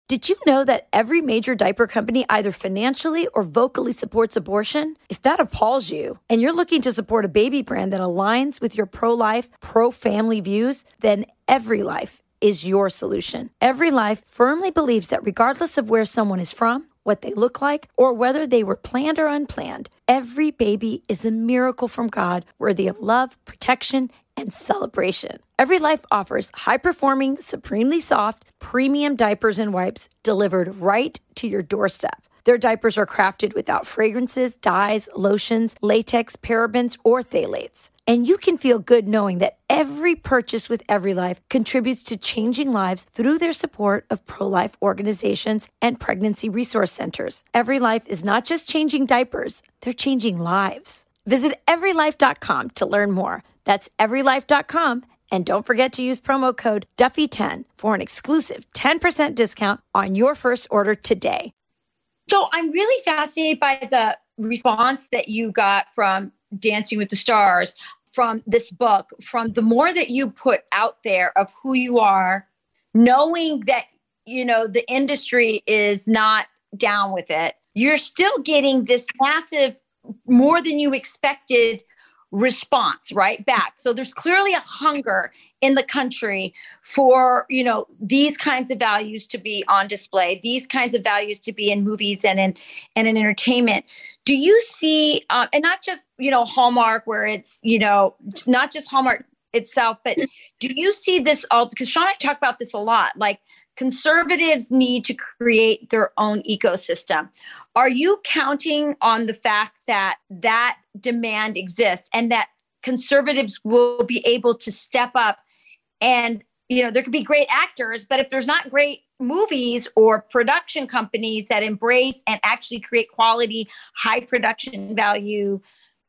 Did you know that every major diaper company either financially or vocally supports abortion? If that appalls you and you're looking to support a baby brand that aligns with your pro life, pro family views, then Every Life is your solution. Every Life firmly believes that regardless of where someone is from, what they look like, or whether they were planned or unplanned, every baby is a miracle from God worthy of love, protection, and celebration. Every Life offers high performing, supremely soft, premium diapers and wipes delivered right to your doorstep. Their diapers are crafted without fragrances, dyes, lotions, latex, parabens, or phthalates. And you can feel good knowing that every purchase with Every Life contributes to changing lives through their support of pro life organizations and pregnancy resource centers. Every Life is not just changing diapers, they're changing lives. Visit everylife.com to learn more. That's everylife.com. And don't forget to use promo code Duffy10 for an exclusive 10% discount on your first order today. So I'm really fascinated by the response that you got from Dancing with the Stars, from this book, from the more that you put out there of who you are, knowing that, you know, the industry is not down with it, you're still getting this massive, more than you expected response right back. So there's clearly a hunger in the country for you know these kinds of values to be on display these kinds of values to be in movies and in and in entertainment. Do you see uh, and not just you know hallmark where it's you know not just hallmark itself but do you see this all because sean and i talk about this a lot like conservatives need to create their own ecosystem. Are you counting on the fact that that demand exists and that conservatives will be able to step up and you know there could be great actors but if there's not great movies or production companies that embrace and actually create quality high production value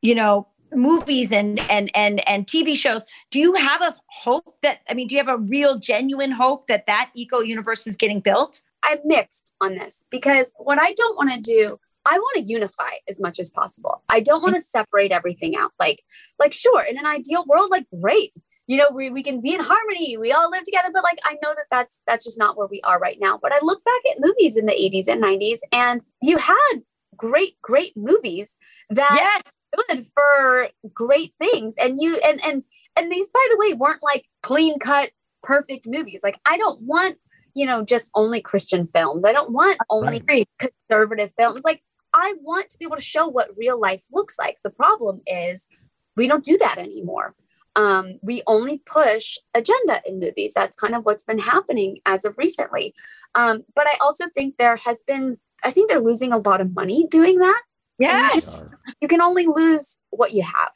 you know movies and and and and TV shows do you have a hope that I mean do you have a real genuine hope that that eco universe is getting built I'm mixed on this because what I don't want to do, I want to unify as much as possible. I don't want to separate everything out. Like, like sure, in an ideal world, like great, you know, we, we can be in harmony, we all live together. But like, I know that that's that's just not where we are right now. But I look back at movies in the 80s and 90s, and you had great, great movies that yes. stood for great things. And you and and and these, by the way, weren't like clean cut, perfect movies. Like, I don't want you know, just only Christian films. I don't want only right. conservative films. Like, I want to be able to show what real life looks like. The problem is we don't do that anymore. Um, we only push agenda in movies. That's kind of what's been happening as of recently. Um, but I also think there has been, I think they're losing a lot of money doing that. Yes. You can only lose what you have.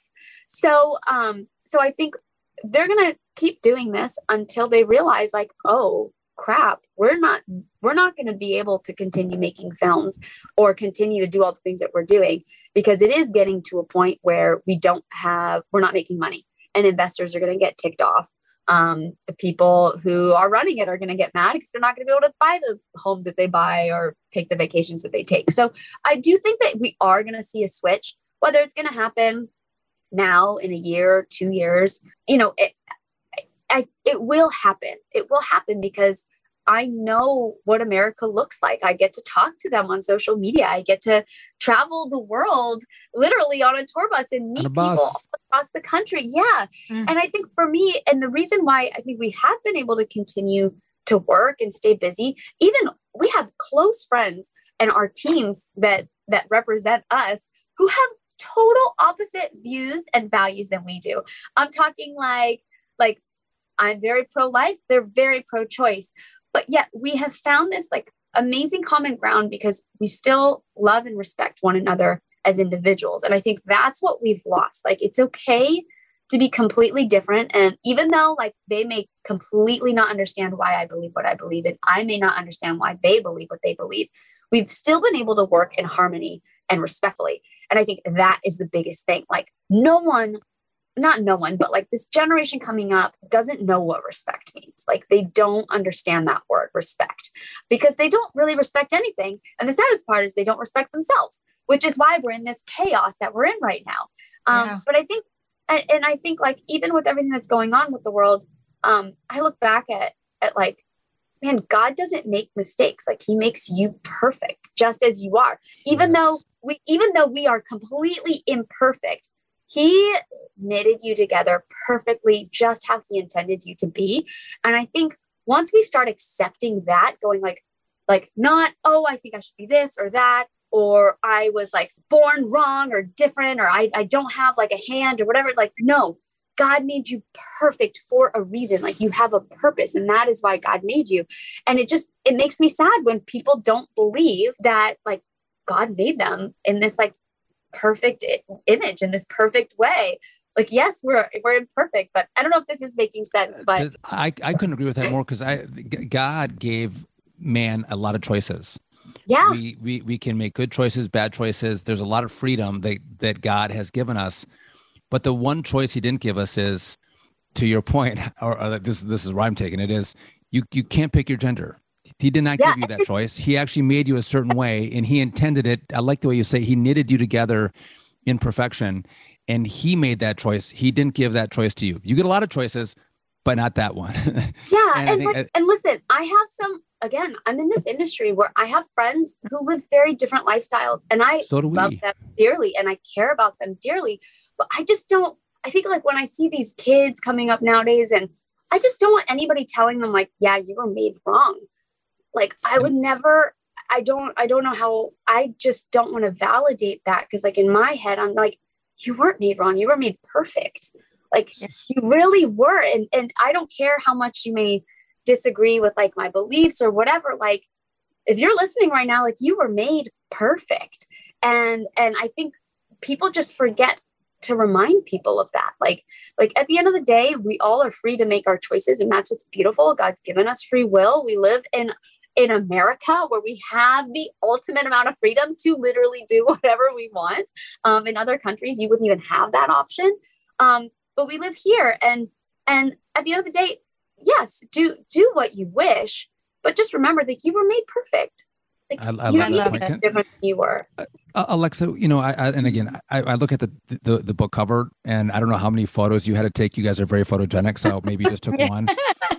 So, um, so I think they're going to keep doing this until they realize like, oh, crap we're not we're not going to be able to continue making films or continue to do all the things that we're doing because it is getting to a point where we don't have we're not making money and investors are going to get ticked off um, the people who are running it are going to get mad because they're not going to be able to buy the homes that they buy or take the vacations that they take so i do think that we are going to see a switch whether it's going to happen now in a year two years you know it, I, it will happen. It will happen because I know what America looks like. I get to talk to them on social media. I get to travel the world literally on a tour bus and meet people across the country. Yeah. Mm. And I think for me, and the reason why I think we have been able to continue to work and stay busy, even we have close friends and our teams that that represent us who have total opposite views and values than we do. I'm talking like like I'm very pro life, they're very pro choice. But yet we have found this like amazing common ground because we still love and respect one another as individuals. And I think that's what we've lost. Like it's okay to be completely different. And even though like they may completely not understand why I believe what I believe, and I may not understand why they believe what they believe, we've still been able to work in harmony and respectfully. And I think that is the biggest thing. Like, no one, not no one, but like this generation coming up doesn't know what respect means. Like, they don't understand that word respect because they don't really respect anything. And the saddest part is they don't respect themselves, which is why we're in this chaos that we're in right now. Um, yeah. But I think, and, and I think like even with everything that's going on with the world, um, I look back at at like man, God doesn't make mistakes. Like he makes you perfect just as you are. Even yes. though we even though we are completely imperfect, he knitted you together perfectly just how he intended you to be. And I think once we start accepting that, going like like not, oh, I think I should be this or that, or I was like born wrong or different, or I, I don't have like a hand or whatever. Like, no, God made you perfect for a reason. Like you have a purpose, and that is why God made you. And it just it makes me sad when people don't believe that like God made them in this like perfect image in this perfect way. Like yes, we're we're imperfect, but I don't know if this is making sense. But I I couldn't agree with that more because I God gave man a lot of choices. Yeah, we we we can make good choices, bad choices. There's a lot of freedom that that God has given us but the one choice he didn't give us is, to your point, or, or this this is where I'm taking it is you you can't pick your gender. He did not yeah. give you that choice. He actually made you a certain way, and he intended it. I like the way you say he knitted you together in perfection, and he made that choice. He didn't give that choice to you. You get a lot of choices, but not that one. yeah, and and, like, I, and listen, I have some. Again, I'm in this industry where I have friends who live very different lifestyles, and I so love them dearly, and I care about them dearly. But I just don't, I think like when I see these kids coming up nowadays and I just don't want anybody telling them like, yeah, you were made wrong. Like I would never, I don't, I don't know how, I just don't want to validate that. Cause like in my head, I'm like, you weren't made wrong. You were made perfect. Like you really were. And, and I don't care how much you may disagree with like my beliefs or whatever. Like if you're listening right now, like you were made perfect. And, and I think people just forget to remind people of that like like at the end of the day we all are free to make our choices and that's what's beautiful god's given us free will we live in in america where we have the ultimate amount of freedom to literally do whatever we want. Um, in other countries you wouldn't even have that option. Um, but we live here and and at the end of the day yes do do what you wish but just remember that you were made perfect like, I, I you love that different than you were. Uh, uh, Alexa, you know, I, I and again, I, I, look at the, the the book cover, and I don't know how many photos you had to take. You guys are very photogenic, so maybe you just took one.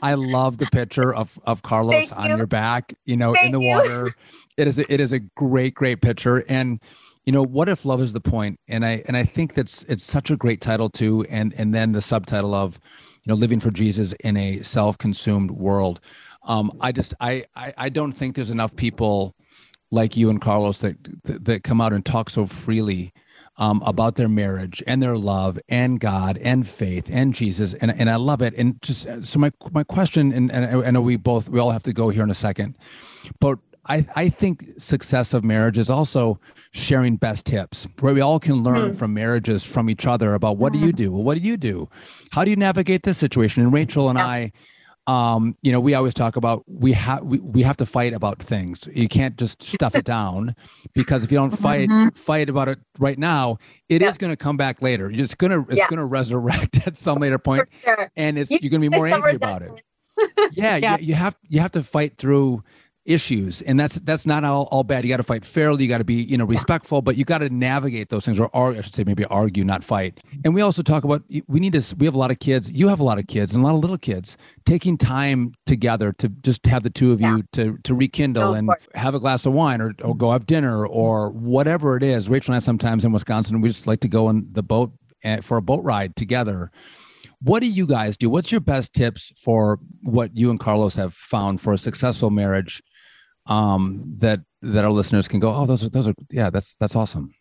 I love the picture of of Carlos Thank on you. your back, you know, Thank in the you. water. It is a, it is a great great picture, and you know, what if love is the point? And I and I think that's it's such a great title too, and and then the subtitle of, you know, living for Jesus in a self-consumed world um, I just I, I I don't think there's enough people like you and Carlos that that, that come out and talk so freely um, about their marriage and their love and God and faith and Jesus. And and I love it. And just so my my question and, and I know we both we all have to go here in a second, but I I think success of marriage is also sharing best tips where we all can learn mm. from marriages from each other about what do you do? Well, what do you do? How do you navigate this situation? And Rachel and. I um, you know, we always talk about we have we, we have to fight about things. You can't just stuff it down because if you don't fight mm-hmm. fight about it right now, it yeah. is going to come back later. It's gonna it's yeah. gonna resurrect at some later point, sure. and it's you, are going to be more angry about it. yeah, yeah. You, you have you have to fight through issues. And that's that's not all, all bad. You got to fight fairly. You got to be you know respectful but you got to navigate those things or, argue, i should say maybe argue not fight. And we also talk about we need to we have a lot of kids. You have a lot of kids and a lot of little kids taking time together to just have the two of you yeah. to to rekindle and have a glass of wine or, or go have dinner or whatever it is. Rachel and i sometimes in wisconsin we just like to go on the boat eh, for a boat ride together. What do you guys do? What's your best tips for what you and Carlos have found for a successful marriage um, that that our listeners can go, oh, those are those are yeah, that's that's awesome.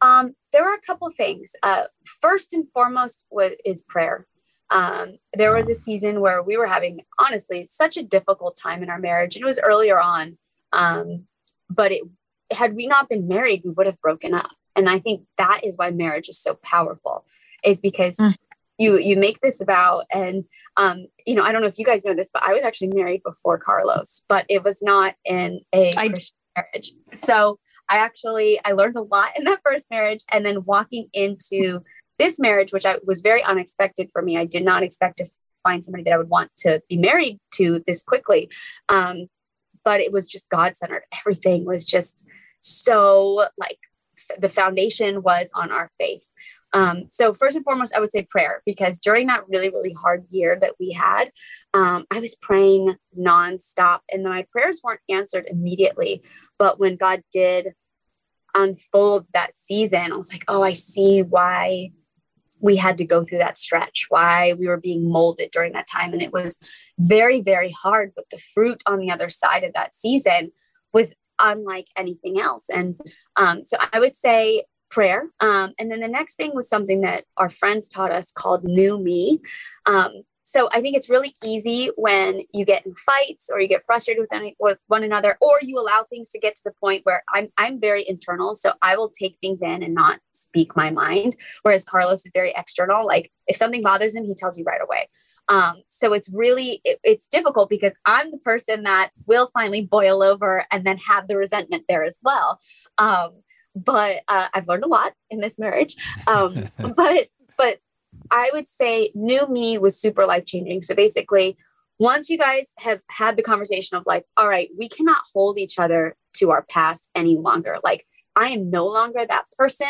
Um, there were a couple things. Uh, first and foremost was is prayer. Um, there was a season where we were having honestly such a difficult time in our marriage. It was earlier on, um, but it had we not been married, we would have broken up. And I think that is why marriage is so powerful, is because mm. you you make this vow and um, you know, I don't know if you guys know this, but I was actually married before Carlos, but it was not in a I, marriage. So I actually I learned a lot in that first marriage, and then walking into this marriage, which I was very unexpected for me. I did not expect to find somebody that I would want to be married to this quickly. Um, but it was just God centered. Everything was just so like f- the foundation was on our faith. Um, so first and foremost, I would say prayer because during that really, really hard year that we had, um, I was praying nonstop, and my prayers weren't answered immediately. But when God did unfold that season, I was like, oh, I see why we had to go through that stretch, why we were being molded during that time. And it was very, very hard. But the fruit on the other side of that season was unlike anything else. And um, so I would say prayer. Um, and then the next thing was something that our friends taught us called New Me. Um, so I think it's really easy when you get in fights or you get frustrated with, any, with one another, or you allow things to get to the point where I'm I'm very internal, so I will take things in and not speak my mind. Whereas Carlos is very external. Like if something bothers him, he tells you right away. Um, so it's really it, it's difficult because I'm the person that will finally boil over and then have the resentment there as well. Um, but uh, I've learned a lot in this marriage. Um, but but I would say new me was super life changing. So basically, once you guys have had the conversation of like, all right, we cannot hold each other to our past any longer. Like I am no longer that person.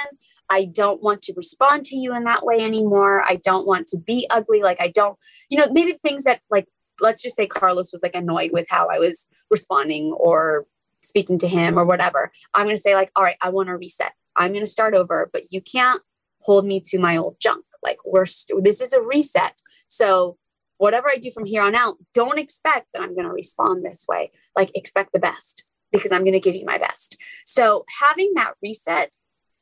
I don't want to respond to you in that way anymore. I don't want to be ugly. Like I don't, you know, maybe things that like let's just say Carlos was like annoyed with how I was responding or speaking to him or whatever, I'm going to say, like, all right, I want to reset. I'm going to start over, but you can't hold me to my old junk. Like, we're, st- this is a reset. So, whatever I do from here on out, don't expect that I'm going to respond this way. Like, expect the best because I'm going to give you my best. So, having that reset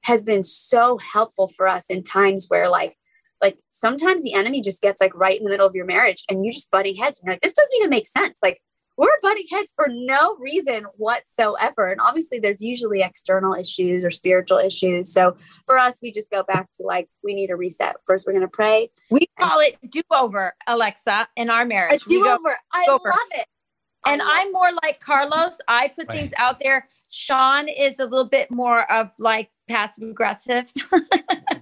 has been so helpful for us in times where, like, like sometimes the enemy just gets like right in the middle of your marriage and you just butting heads and you're like, this doesn't even make sense. Like, we're butting heads for no reason whatsoever. And obviously, there's usually external issues or spiritual issues. So for us, we just go back to like, we need a reset. First, we're going to pray. We call it do over, Alexa, in our marriage. A do over. I love it. And I'm more like Carlos. I put right. things out there. Sean is a little bit more of like passive aggressive. whoa,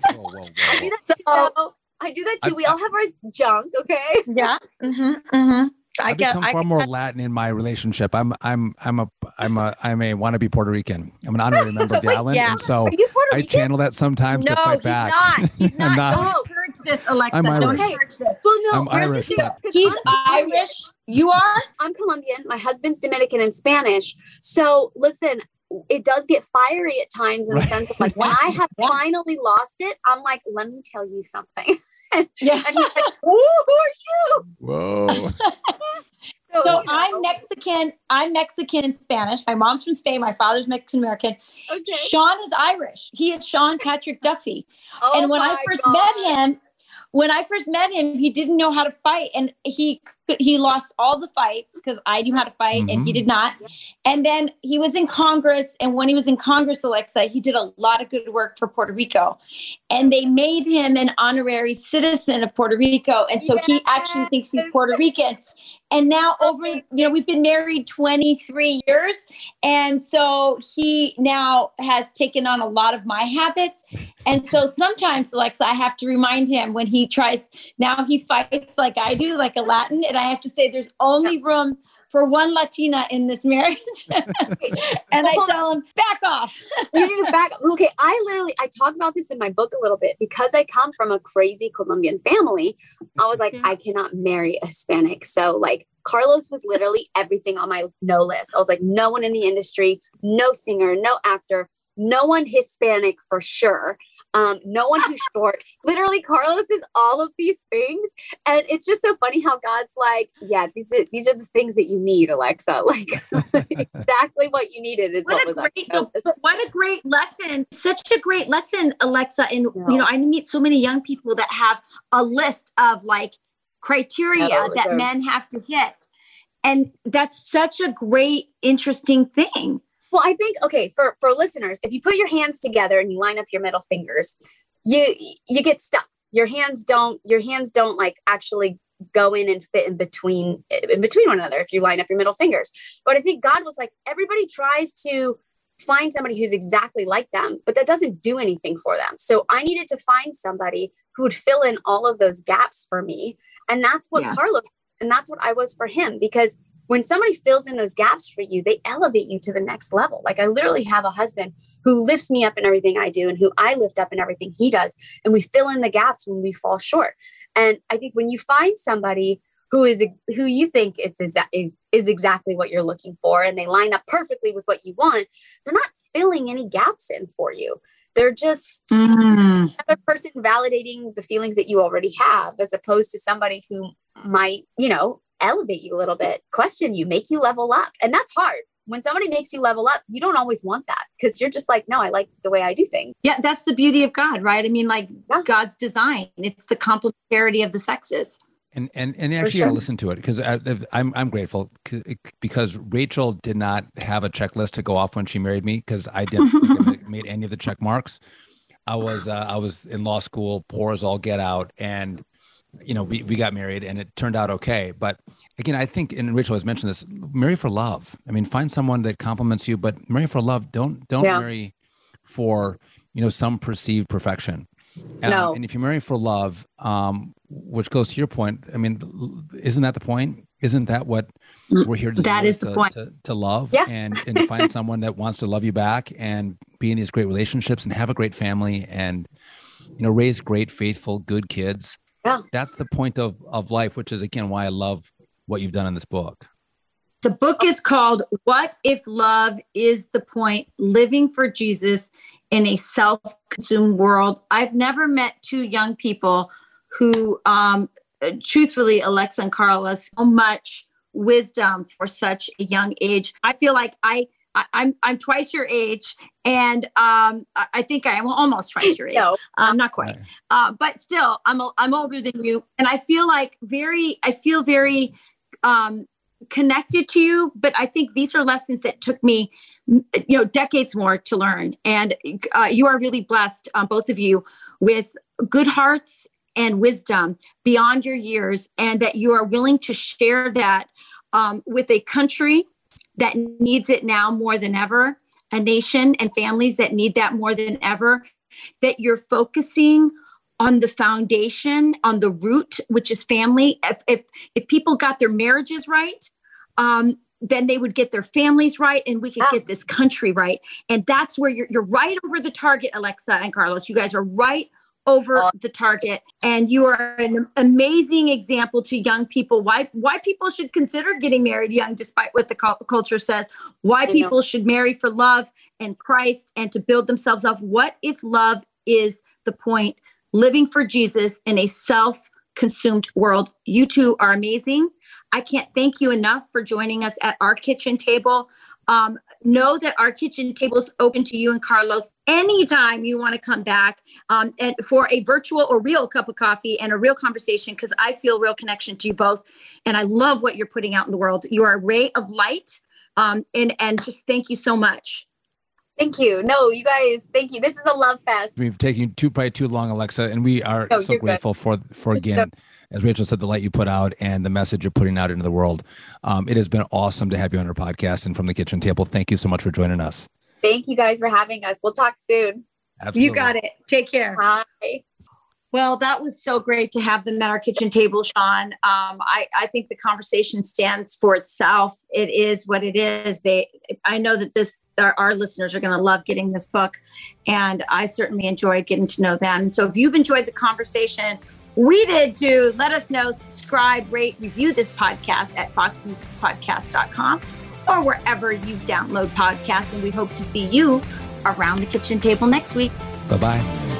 whoa, whoa. I do that so, too. I do that too. I, we all have our junk, okay? Yeah. Mm-hmm, mm-hmm. I, get, become I far more Latin in my relationship. I'm I'm I'm a I'm a I'm a wannabe Puerto Rican. I'm an honorary member of the island, yeah. and so I channel that sometimes no, to fight he's back. Not. He's not. not. Don't encourage this, Alexa. I'm Don't encourage this. Well, no, I'm Irish, the He's I'm Irish. You are. I'm Colombian. My husband's Dominican and Spanish. So listen, it does get fiery at times in right. the sense of like when I have yeah. finally lost it, I'm like, let me tell you something. Yeah. And he's like, who are you? Whoa. So, so I'm Mexican. I'm Mexican and Spanish. My mom's from Spain. My father's Mexican American. Okay. Sean is Irish. He is Sean Patrick Duffy. Oh and when I first God. met him, when I first met him, he didn't know how to fight, and he he lost all the fights because I knew how to fight mm-hmm. and he mm-hmm. did not. And then he was in Congress, and when he was in Congress, Alexa, he did a lot of good work for Puerto Rico, and they made him an honorary citizen of Puerto Rico, and so yes. he actually thinks he's Puerto Rican. And now over, you know, we've been married 23 years. And so he now has taken on a lot of my habits. And so sometimes, Alexa, I have to remind him when he tries, now he fights like I do, like a Latin. And I have to say, there's only room for one Latina in this marriage. and I tell him, back off. you need to back Okay, I literally I talk about this in my book a little bit because I come from a crazy Colombian family. I was like, mm-hmm. I cannot marry a Hispanic. So like Carlos was literally everything on my no list. I was like, no one in the industry, no singer, no actor, no one Hispanic for sure um, no one who's short. Literally, Carlos is all of these things, and it's just so funny how God's like, yeah, these are these are the things that you need, Alexa. Like exactly what you needed is what, what was great, What a great lesson! Such a great lesson, Alexa. And no. you know, I meet so many young people that have a list of like criteria that men have to hit. And that's such a great, interesting thing. Well, I think okay for for listeners, if you put your hands together and you line up your middle fingers, you you get stuck. Your hands don't your hands don't like actually go in and fit in between in between one another if you line up your middle fingers. But I think God was like, everybody tries to find somebody who's exactly like them, but that doesn't do anything for them. So I needed to find somebody who would fill in all of those gaps for me. And that's what yes. Carlos and that's what I was for him because when somebody fills in those gaps for you, they elevate you to the next level. Like I literally have a husband who lifts me up in everything I do and who I lift up in everything he does. And we fill in the gaps when we fall short. And I think when you find somebody who is who you think it's is, is exactly what you're looking for and they line up perfectly with what you want, they're not filling any gaps in for you. They're just mm. another person validating the feelings that you already have, as opposed to somebody who might, you know, elevate you a little bit, question you, make you level up. And that's hard. When somebody makes you level up, you don't always want that because you're just like, no, I like the way I do things. Yeah, that's the beauty of God, right? I mean, like yeah. God's design, it's the complementarity of the sexes and and and actually sure. listen to it because I'm I'm grateful because Rachel did not have a checklist to go off when she married me because I didn't made any of the check marks. I was uh, I was in law school, poor as all get out, and you know, we, we got married and it turned out okay. But again, I think, and Rachel has mentioned this, marry for love. I mean, find someone that compliments you, but marry for love. Don't, don't yeah. marry for, you know, some perceived perfection. Um, no. And if you marry for love, um, which goes to your point, I mean, isn't that the point? Isn't that what mm, we're here to That is, is the to, point. To, to love yeah. and, and find someone that wants to love you back and be in these great relationships and have a great family and, you know, raise great, faithful, good kids yeah. That's the point of, of life, which is again why I love what you've done in this book. The book is called What If Love is the Point? Living for Jesus in a Self Consumed World. I've never met two young people who, um, truthfully, Alexa and Carla, so much wisdom for such a young age. I feel like I I, am I'm, I'm twice your age, and um, I think I am almost twice your age. no, um, not quite, uh, but still, I'm a, I'm older than you, and I feel like very I feel very um, connected to you. But I think these are lessons that took me, you know, decades more to learn. And uh, you are really blessed, um, both of you, with good hearts and wisdom beyond your years, and that you are willing to share that um, with a country that needs it now more than ever, a nation and families that need that more than ever, that you're focusing on the foundation, on the root, which is family. If if, if people got their marriages right, um, then they would get their families right and we could get this country right. And that's where you're you're right over the target, Alexa and Carlos. You guys are right over uh, the target. And you are an amazing example to young people why why people should consider getting married young despite what the culture says. Why people know. should marry for love and Christ and to build themselves up. What if love is the point? Living for Jesus in a self consumed world. You two are amazing. I can't thank you enough for joining us at our kitchen table. Um, know that our kitchen table is open to you and Carlos anytime you want to come back um, and for a virtual or real cup of coffee and a real conversation because I feel real connection to you both. And I love what you're putting out in the world. You are a ray of light. Um, and, and just thank you so much. Thank you. No, you guys, thank you. This is a love fest. We've taken you too probably too long, Alexa, and we are no, so grateful good. for for again as Rachel said, the light you put out and the message you're putting out into the world. Um, it has been awesome to have you on our podcast and from the kitchen table. Thank you so much for joining us. Thank you guys for having us. We'll talk soon. Absolutely. You got it. Take care. Bye. Well, that was so great to have them at our kitchen table, Sean. Um, I, I think the conversation stands for itself. It is what it is. They, I know that this our, our listeners are going to love getting this book, and I certainly enjoyed getting to know them. So, if you've enjoyed the conversation, we did too. Let us know, subscribe, rate, review this podcast at foxnewspodcast.com or wherever you download podcasts. And we hope to see you around the kitchen table next week. Bye bye.